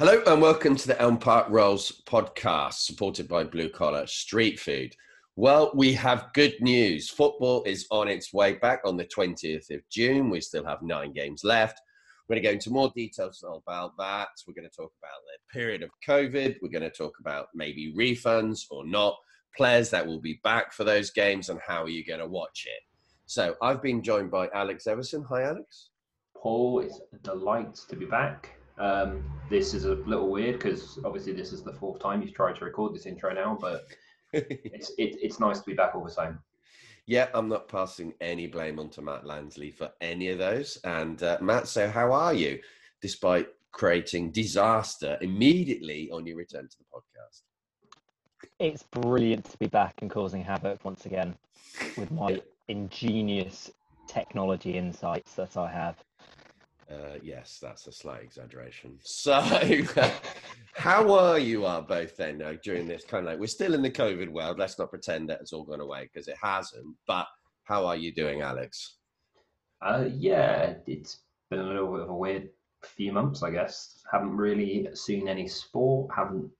Hello, and welcome to the Elm Park Rolls podcast, supported by Blue Collar Street Food. Well, we have good news. Football is on its way back on the 20th of June. We still have nine games left. We're going to go into more details about that. We're going to talk about the period of COVID. We're going to talk about maybe refunds or not, players that will be back for those games, and how are you going to watch it. So I've been joined by Alex Everson. Hi, Alex. Paul, it's a delight to be back. Um, this is a little weird because obviously this is the fourth time you've tried to record this intro now, but it's it, it's nice to be back all the same. Yeah, I'm not passing any blame onto Matt Lansley for any of those. And uh, Matt, so how are you, despite creating disaster immediately on your return to the podcast? It's brilliant to be back and causing havoc once again with my ingenious technology insights that I have. Uh, yes, that's a slight exaggeration. So, how are you are both then uh, during this kind of like we're still in the COVID world. Let's not pretend that it's all gone away because it hasn't. But how are you doing, Alex? Uh, yeah, it's been a little bit of a weird few months, I guess. Haven't really seen any sport. Haven't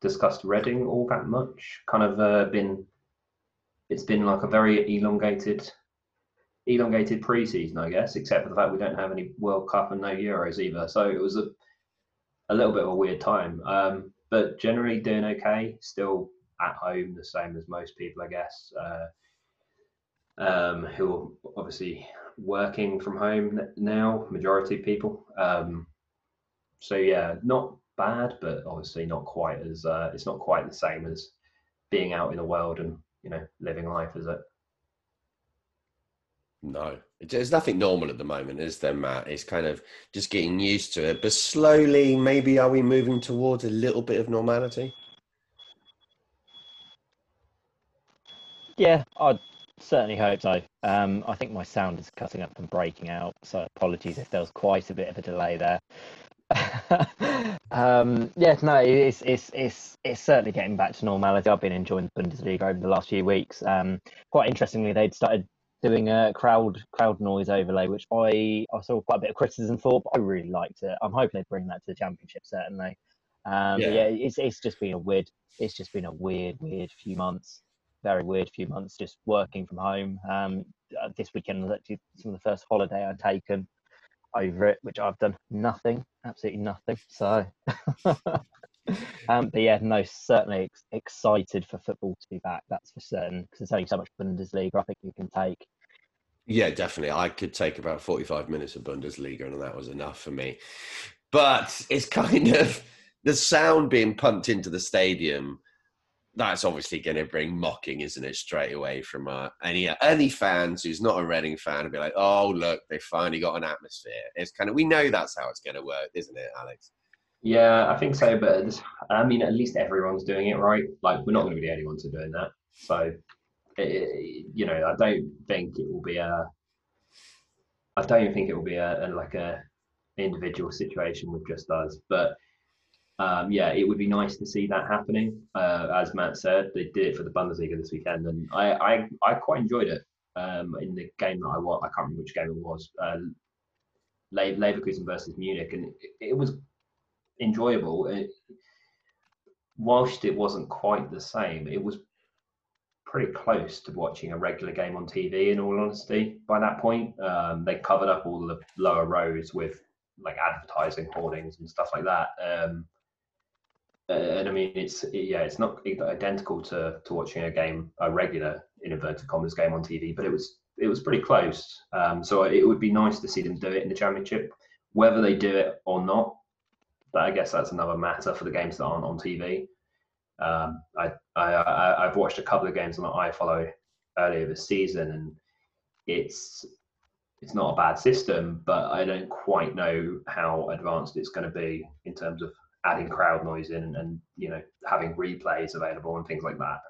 discussed Reading all that much. Kind of uh, been. It's been like a very elongated elongated preseason, I guess, except for the fact we don't have any World Cup and no Euros either. So it was a a little bit of a weird time. Um, but generally doing okay. Still at home, the same as most people, I guess. Uh, um, who are obviously working from home now, majority of people. Um, so yeah, not bad, but obviously not quite as uh, it's not quite the same as being out in the world and you know living life, is it? No, there's nothing normal at the moment, is there, Matt? It's kind of just getting used to it, but slowly, maybe are we moving towards a little bit of normality? Yeah, I certainly hope so. Um, I think my sound is cutting up and breaking out, so apologies if there was quite a bit of a delay there. um, yeah, no, it's it's it's it's certainly getting back to normality. I've been enjoying the Bundesliga over the last few weeks. Um, quite interestingly, they'd started doing a crowd crowd noise overlay, which I I saw quite a bit of criticism for, but I really liked it. I'm hoping they bring that to the championship certainly. Um, yeah. yeah, it's it's just been a weird it's just been a weird weird few months, very weird few months just working from home. Um, uh, this weekend was actually some of the first holiday I'd taken over it, which I've done nothing, absolutely nothing. So. um, but yeah, no, certainly ex- excited for football to be back. That's for certain because there's only so much Bundesliga I think you can take. Yeah, definitely. I could take about 45 minutes of Bundesliga, and that was enough for me. But it's kind of the sound being pumped into the stadium. That's obviously going to bring mocking, isn't it? Straight away from uh, any any fans who's not a Reading fan and be like, "Oh, look, they finally got an atmosphere." It's kind of we know that's how it's going to work, isn't it, Alex? Yeah, I think so. But I mean, at least everyone's doing it right. Like we're not going to be the only ones who are doing that. So it, you know, I don't think it will be a. I don't even think it will be a, a like a individual situation with just us, but um, yeah, it would be nice to see that happening. Uh, as Matt said, they did it for the Bundesliga this weekend, and I I, I quite enjoyed it. Um, in the game that I watched, I can't remember which game it was. Uh, Leverkusen versus Munich, and it, it was enjoyable. It, whilst it wasn't quite the same, it was pretty close to watching a regular game on TV. In all honesty, by that point, um, they covered up all the lower rows with like advertising hoardings and stuff like that. Um, and I mean, it's yeah, it's not identical to to watching a game, a regular in inverted commas game on TV, but it was it was pretty close. Um, so it would be nice to see them do it in the championship. Whether they do it or not, but I guess that's another matter for the games that aren't on TV. Um, I, I, have watched a couple of games on the iFollow earlier this season, and it's it's not a bad system, but I don't quite know how advanced it's going to be in terms of adding crowd noise in and, and you know having replays available and things like that.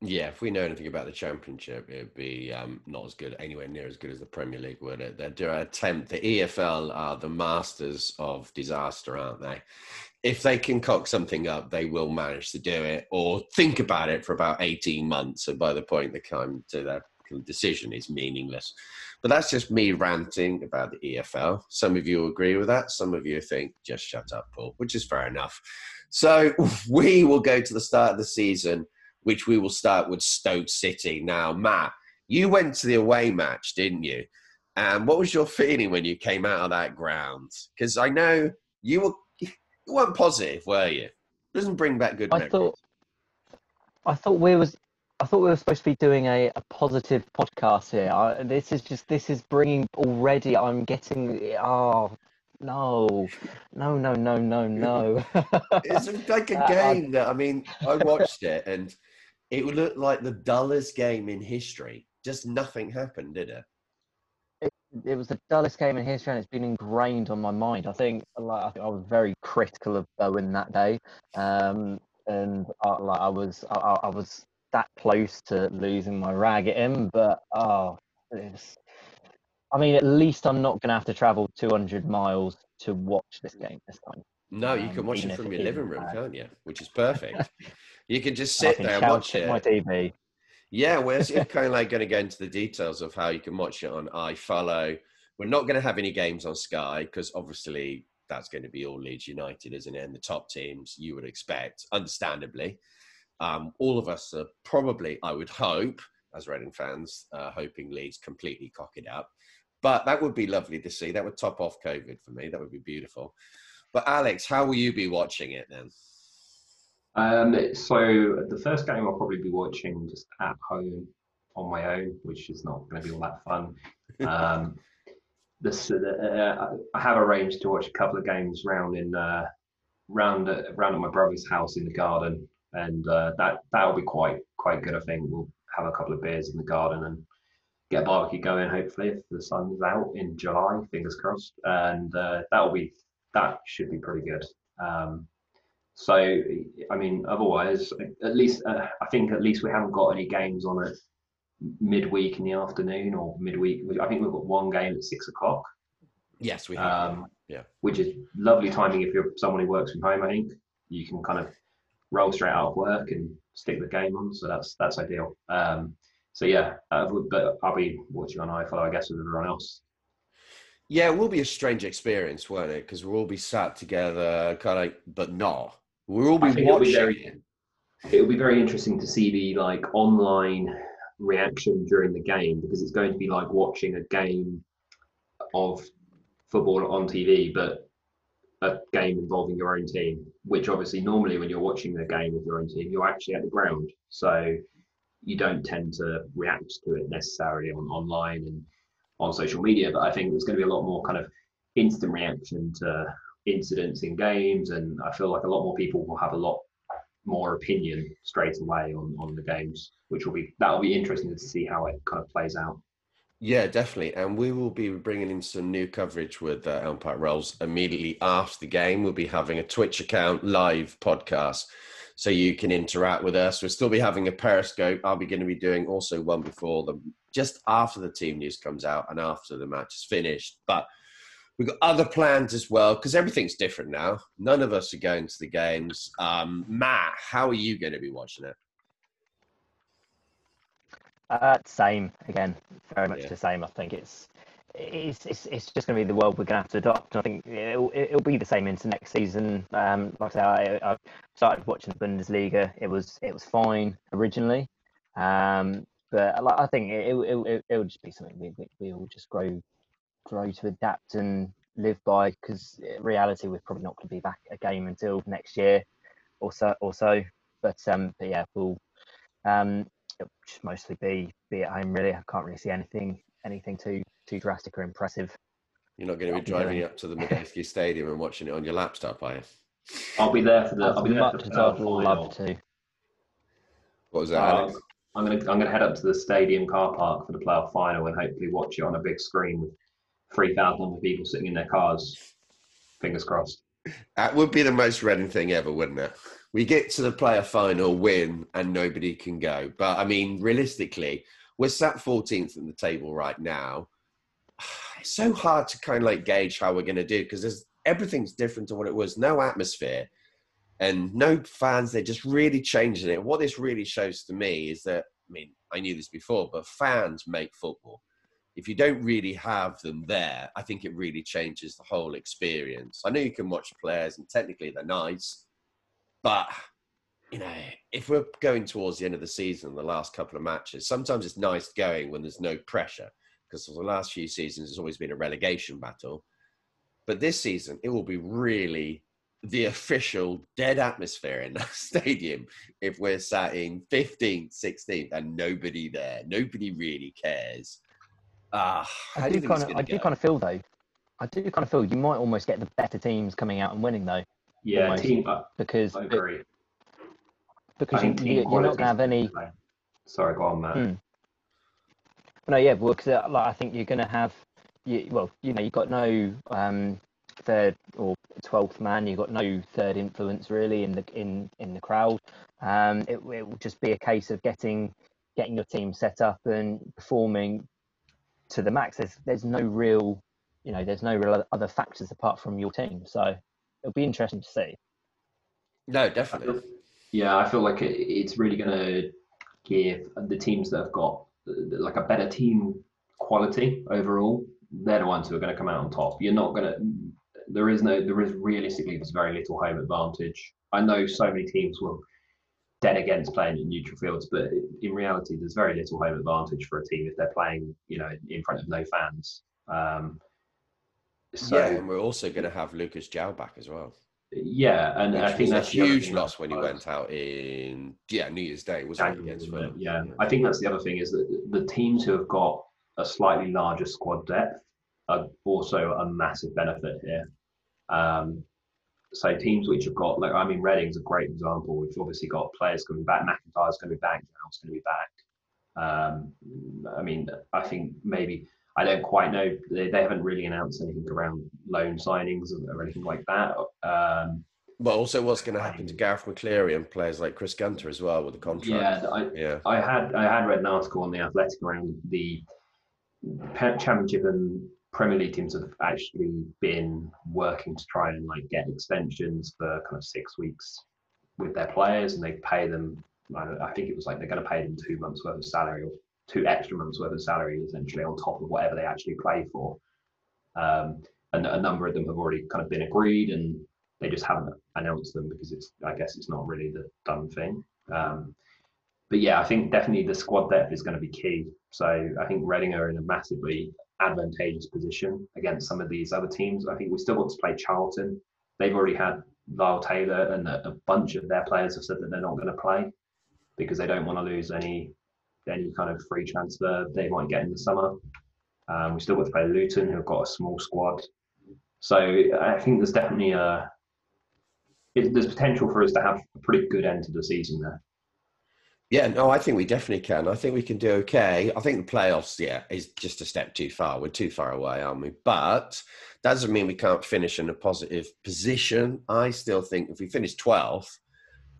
Yeah, if we know anything about the championship, it'd be um, not as good, anywhere near as good as the Premier League, would it? They're doing attempt. The EFL are the masters of disaster, aren't they? If they can cock something up, they will manage to do it, or think about it for about eighteen months, and by the point they come to that decision, is meaningless. But that's just me ranting about the EFL. Some of you agree with that. Some of you think just shut up, Paul, which is fair enough. So we will go to the start of the season which we will start with Stoke City. Now, Matt, you went to the away match, didn't you? And what was your feeling when you came out of that ground? Because I know you were you weren't positive, were you? It Doesn't bring back good. I memories. thought I thought we was I thought we were supposed to be doing a, a positive podcast here. I, this is just this is bringing already. I'm getting oh no, no, no, no, no, no. it's like a uh, game that I mean, I watched it and it would look like the dullest game in history. Just nothing happened, did it? It, it was the dullest game in history, and it's been ingrained on my mind. I think, like, I, think I was very critical of Bowen that day, um, and I, like, I was, I, I, was that close to losing my rag at him. But oh, was, I mean, at least I'm not going to have to travel 200 miles to watch this game this time. No, you can um, watch it from your living room, can't you? Which is perfect. You can just sit there and watch it. My TV. Yeah, we're kind of like going to go into the details of how you can watch it on iFollow. We're not going to have any games on Sky because obviously that's going to be all Leeds United, isn't it? And the top teams you would expect, understandably. Um, all of us are probably, I would hope, as Reading fans, uh, hoping Leeds completely cock it up. But that would be lovely to see. That would top off COVID for me. That would be beautiful. But Alex, how will you be watching it then? Um, so the first game I'll probably be watching just at home on my own, which is not going to be all that fun. Um, this, uh, I have arranged to watch a couple of games round in uh, round at, round at my brother's house in the garden, and uh, that that'll be quite quite good. I think we'll have a couple of beers in the garden and get a barbecue going. Hopefully, if the sun's out in July, fingers crossed, and uh, that'll be that should be pretty good. Um, so, I mean, otherwise, at least uh, I think at least we haven't got any games on it midweek in the afternoon or midweek. I think we've got one game at six o'clock. Yes, we have. Um, yeah, which is lovely timing if you're someone who works from home. I think you can kind of roll straight out of work and stick the game on. So that's that's ideal. Um, so yeah, uh, but I'll be watching on iFollow, I guess, with everyone else. Yeah, it will be a strange experience, won't it? Because we'll all be sat together, kind of, but not. We'll all be watching. It'll be, very, it'll be very interesting to see the like online reaction during the game because it's going to be like watching a game of football on TV, but a game involving your own team. Which obviously, normally when you're watching the game with your own team, you're actually at the ground, so you don't tend to react to it necessarily on online and on social media. But I think there's going to be a lot more kind of instant reaction to incidents in games, and I feel like a lot more people will have a lot more opinion straight away on on the games, which will be that'll be interesting to see how it kind of plays out. Yeah, definitely. And we will be bringing in some new coverage with uh, Rolls immediately after the game. We'll be having a Twitch account live podcast so you can interact with us. We'll still be having a Periscope. I'll be going to be doing also one before the just after the team news comes out and after the match is finished. But we've got other plans as well because everything's different now. None of us are going to the games. Um, Matt, how are you going to be watching it? Uh, same again, very much yeah. the same. I think it's it's, it's, it's just going to be the world we're going to have to adopt. I think it'll, it'll be the same into next season. Um, like I say, I, I, started watching the Bundesliga. It was it was fine originally, um, but I think it, it, it, it, will just be something we, we, we all just grow grow to adapt and live by. Because reality, we're probably not going to be back a game until next year or so. Or so. But um, but yeah, we'll um, it'll just mostly be be at home. Really, I can't really see anything anything too too drastic or impressive. You're not going to be driving up to the Madejski Stadium and watching it on your laptop, are you? I'll be there for the. I'll be there for the. I'd love to. What was that, Alex? I'm gonna I'm gonna head up to the stadium car park for the playoff final and hopefully watch it on a big screen with three thousand other people sitting in their cars. Fingers crossed. That would be the most Reading thing ever, wouldn't it? We get to the player final, win, and nobody can go. But I mean, realistically, we're sat 14th in the table right now. It's so hard to kind of like gauge how we're going to do because there's everything's different to what it was. No atmosphere and no fans. They're just really changing it. What this really shows to me is that I mean, I knew this before, but fans make football. If you don't really have them there, I think it really changes the whole experience. I know you can watch players, and technically they're nice, but you know, if we're going towards the end of the season, the last couple of matches, sometimes it's nice going when there's no pressure because for the last few seasons it's always been a relegation battle. But this season, it will be really the official dead atmosphere in that stadium if we're sat in 15th, 16th, and nobody there. Nobody really cares. Ah, I do kind of, I do kind of feel though. I do kind of feel you might almost get the better teams coming out and winning though. Yeah, almost, team. Uh, because I agree. Because you, you, are not going to have any. Sorry, go on, Matt. Hmm. No, yeah, well, cause, uh, like, I think you're going to have, you, well, you know, you've got no um, third or twelfth man. You've got no third influence really in the in in the crowd. Um, it, it will just be a case of getting getting your team set up and performing to the max. There's there's no real, you know, there's no real other factors apart from your team. So it'll be interesting to see. No, definitely. Yeah, I feel like it's really going to give the teams that have got like a better team quality overall. They're the ones who are going to come out on top. You're not going to there is no there is realistically there's very little home advantage. I know so many teams will dead against playing in neutral fields, but in reality, there's very little home advantage for a team if they're playing, you know, in front of no fans. Um, so, yeah, and we're also going to have Lucas João back as well. Yeah, and Which I think that's a huge loss when he went out in yeah New Year's Day, was exactly, against Fulham. Yeah. yeah, I think that's the other thing is that the teams who have got a slightly larger squad depth are also a massive benefit here. Um, so teams which have got, like I mean, Reading's a great example. We've obviously got players coming back. McIntyre's going to be back. João's going to be back. Um, I mean, I think maybe I don't quite know. They, they haven't really announced anything around loan signings or, anything like that. Um, but also, what's going to happen to Garath McCleary and players like Chris Gunter as well with the contract? Yeah, I, yeah. I had I had read an article on the Athletic around the Championship and Premier League teams have actually been working to try and like get extensions for kind of six weeks with their players, and they pay them. I think it was like they're going to pay them two months worth of salary or two extra months worth of salary essentially on top of whatever they actually play for. Um, and a number of them have already kind of been agreed, and they just haven't announced them because it's I guess it's not really the done thing. Um, but yeah, I think definitely the squad depth is going to be key. So I think Reading are in a massively advantageous position against some of these other teams. I think we still got to play Charlton. They've already had Lyle Taylor and a, bunch of their players have said that they're not going to play because they don't want to lose any any kind of free transfer they might get in the summer. Um, we still got to play Luton, who've got a small squad. So I think there's definitely a there's potential for us to have a pretty good end to the season there. Yeah, no, I think we definitely can. I think we can do okay. I think the playoffs, yeah, is just a step too far. We're too far away, aren't we? But that doesn't mean we can't finish in a positive position. I still think if we finish 12th,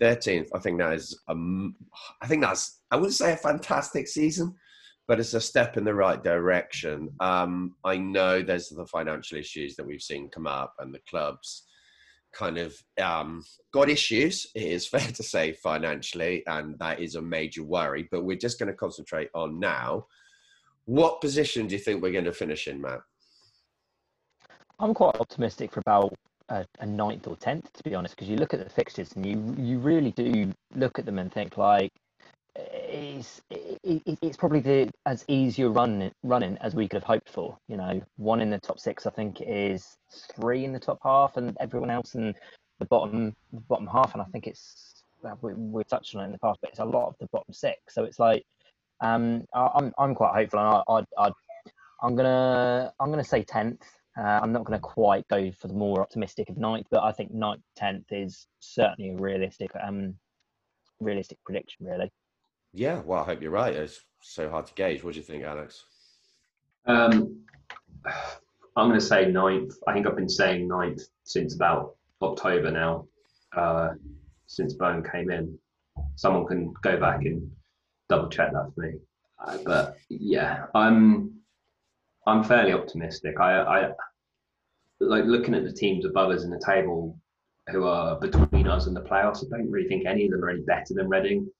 13th, I think that is, um, I think that's, I wouldn't say a fantastic season, but it's a step in the right direction. Um, I know there's the financial issues that we've seen come up and the clubs kind of um, got issues, it is fair to say, financially, and that is a major worry. But we're just going to concentrate on now. What position do you think we're going to finish in, Matt? I'm quite optimistic for about a, a ninth or tenth, to be honest, because you look at the fixtures and you you really do look at them and think like it's it, it's probably the as easy a run running as we could have hoped for. You know, one in the top six, I think, is three in the top half, and everyone else in the bottom bottom half. And I think it's we, we've touched on it in the past, but it's a lot of the bottom six. So it's like um, I, I'm I'm quite hopeful, and I, I, I I'm gonna I'm gonna say tenth. Uh, I'm not going to quite go for the more optimistic of ninth, but I think ninth, tenth is certainly a realistic, um, realistic prediction, really. Yeah, well, I hope you're right. It's so hard to gauge. What do you think, Alex? Um, I'm going to say ninth. I think I've been saying ninth since about October now, uh, since Bowen came in. Someone can go back and double check that for me. Uh, but yeah, I'm I'm fairly optimistic. I, I like looking at the teams above us in the table who are between us and the playoffs. I don't really think any of them are any better than Reading.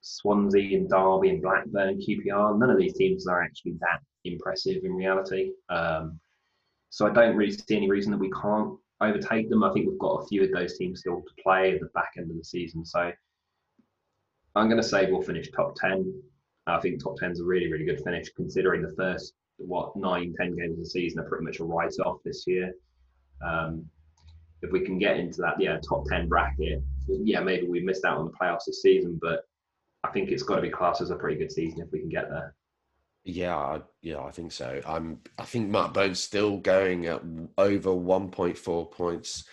Swansea and Derby and Blackburn, and QPR. None of these teams are actually that impressive in reality. Um, so I don't really see any reason that we can't overtake them. I think we've got a few of those teams still to play at the back end of the season. So I'm going to say we'll finish top 10. I think top 10 is a really, really good finish considering the first, what, nine, 10 games of the season are pretty much a write off this year. Um, if we can get into that, yeah, top 10 bracket, yeah, maybe we missed out on the playoffs this season, but I think it's got to be classed as a pretty good season if we can get there. Yeah, yeah, I think so. I'm. I think Matt Bowen's still going at over 1.4 points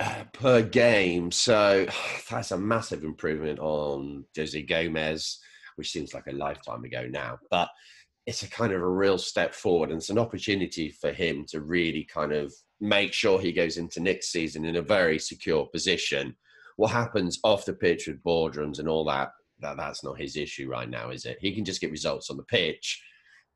uh, per game, so that's a massive improvement on Jose Gomes, which seems like a lifetime ago now. But it's a kind of a real step forward, and it's an opportunity for him to really kind of make sure he goes into next season in a very secure position. What happens off the pitch with boardrooms and all that that that's not his issue right now, is it? He can just get results on the pitch,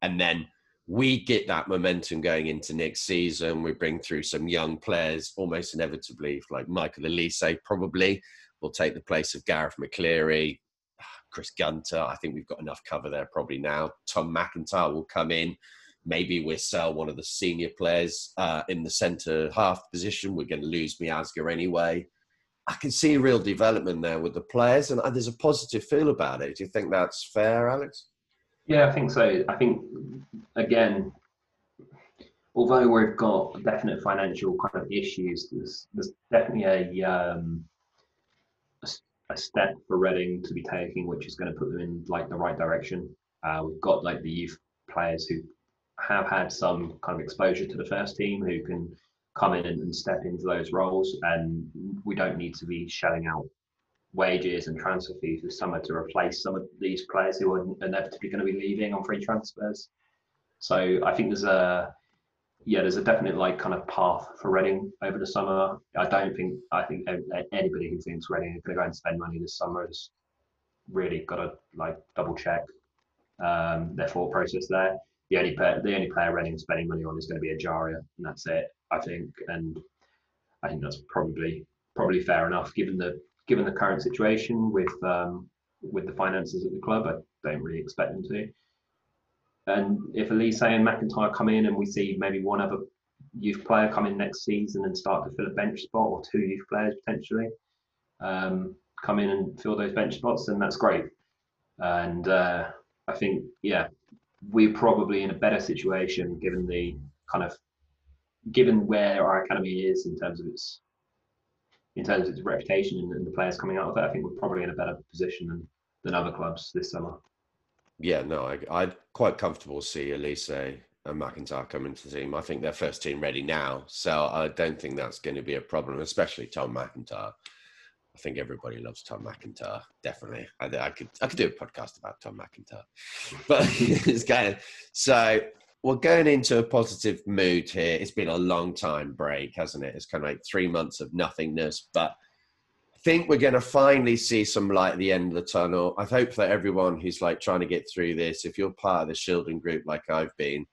and then we get that momentum going into next season. We bring through some young players, almost inevitably, like Michael Olise probably will take the place of Garath McCleary, Chris Gunter. I think we've got enough cover there probably now. Tom McIntyre will come in. Maybe we'll sell one of the senior players uh, in the centre half position. We're going to lose Miazga anyway. I can see real development there with the players, and there's a positive feel about it. Do you think that's fair, Alex? Yeah, I think so. I think again, although we've got definite financial kind of issues, there's, there's definitely a, um, a, a step for Reading to be taking, which is going to put them in like the right direction. Uh, we've got like the youth players who have had some kind of exposure to the first team who can come in and, step into those roles, and we don't need to be shelling out wages and transfer fees this summer to replace some of these players who are inevitably going to be leaving on free transfers. So I think there's a yeah, there's a definite like kind of path for Reading over the summer. I don't think I think anybody who thinks Reading is going to go and spend money this summer has really got to like double check um, their thought process there. The only player, the only player Reading spending money on is going to be Ejaria, and that's it. I think, and I think that's probably probably fair enough given the given the current situation with um, with the finances at the club. I don't really expect them to. And if Olise and McIntyre come in and we see maybe one other youth player come in next season and start to fill a bench spot or two youth players potentially um, come in and fill those bench spots, then that's great. And uh, I think, yeah, we're probably in a better situation given the kind of given where our academy is in terms of its in terms of its reputation and, and the players coming out of it, I think we're probably in a better position than, than other clubs this summer. Yeah, no, I, I'm quite comfortable see Olise and McIntyre come into the team. I think they're first team ready now, so I don't think that's going to be a problem, especially Tom McIntyre. Think everybody loves Tom McIntyre. Definitely, I, I could I could do a podcast about Tom McIntyre, but it's of so we're going into a positive mood here. It's been a long time break, hasn't it? It's kind of like three months of nothingness, but I think we're going to finally see some light at the end of the tunnel. I hope that everyone who's like trying to get through this, if you're part of the Shielding group like I've been,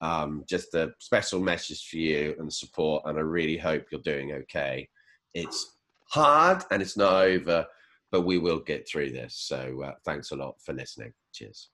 um, just a special message for you and support. And I really hope you're doing okay. It's hard and it's not over, but we will get through this. So uh, thanks a lot for listening. Cheers.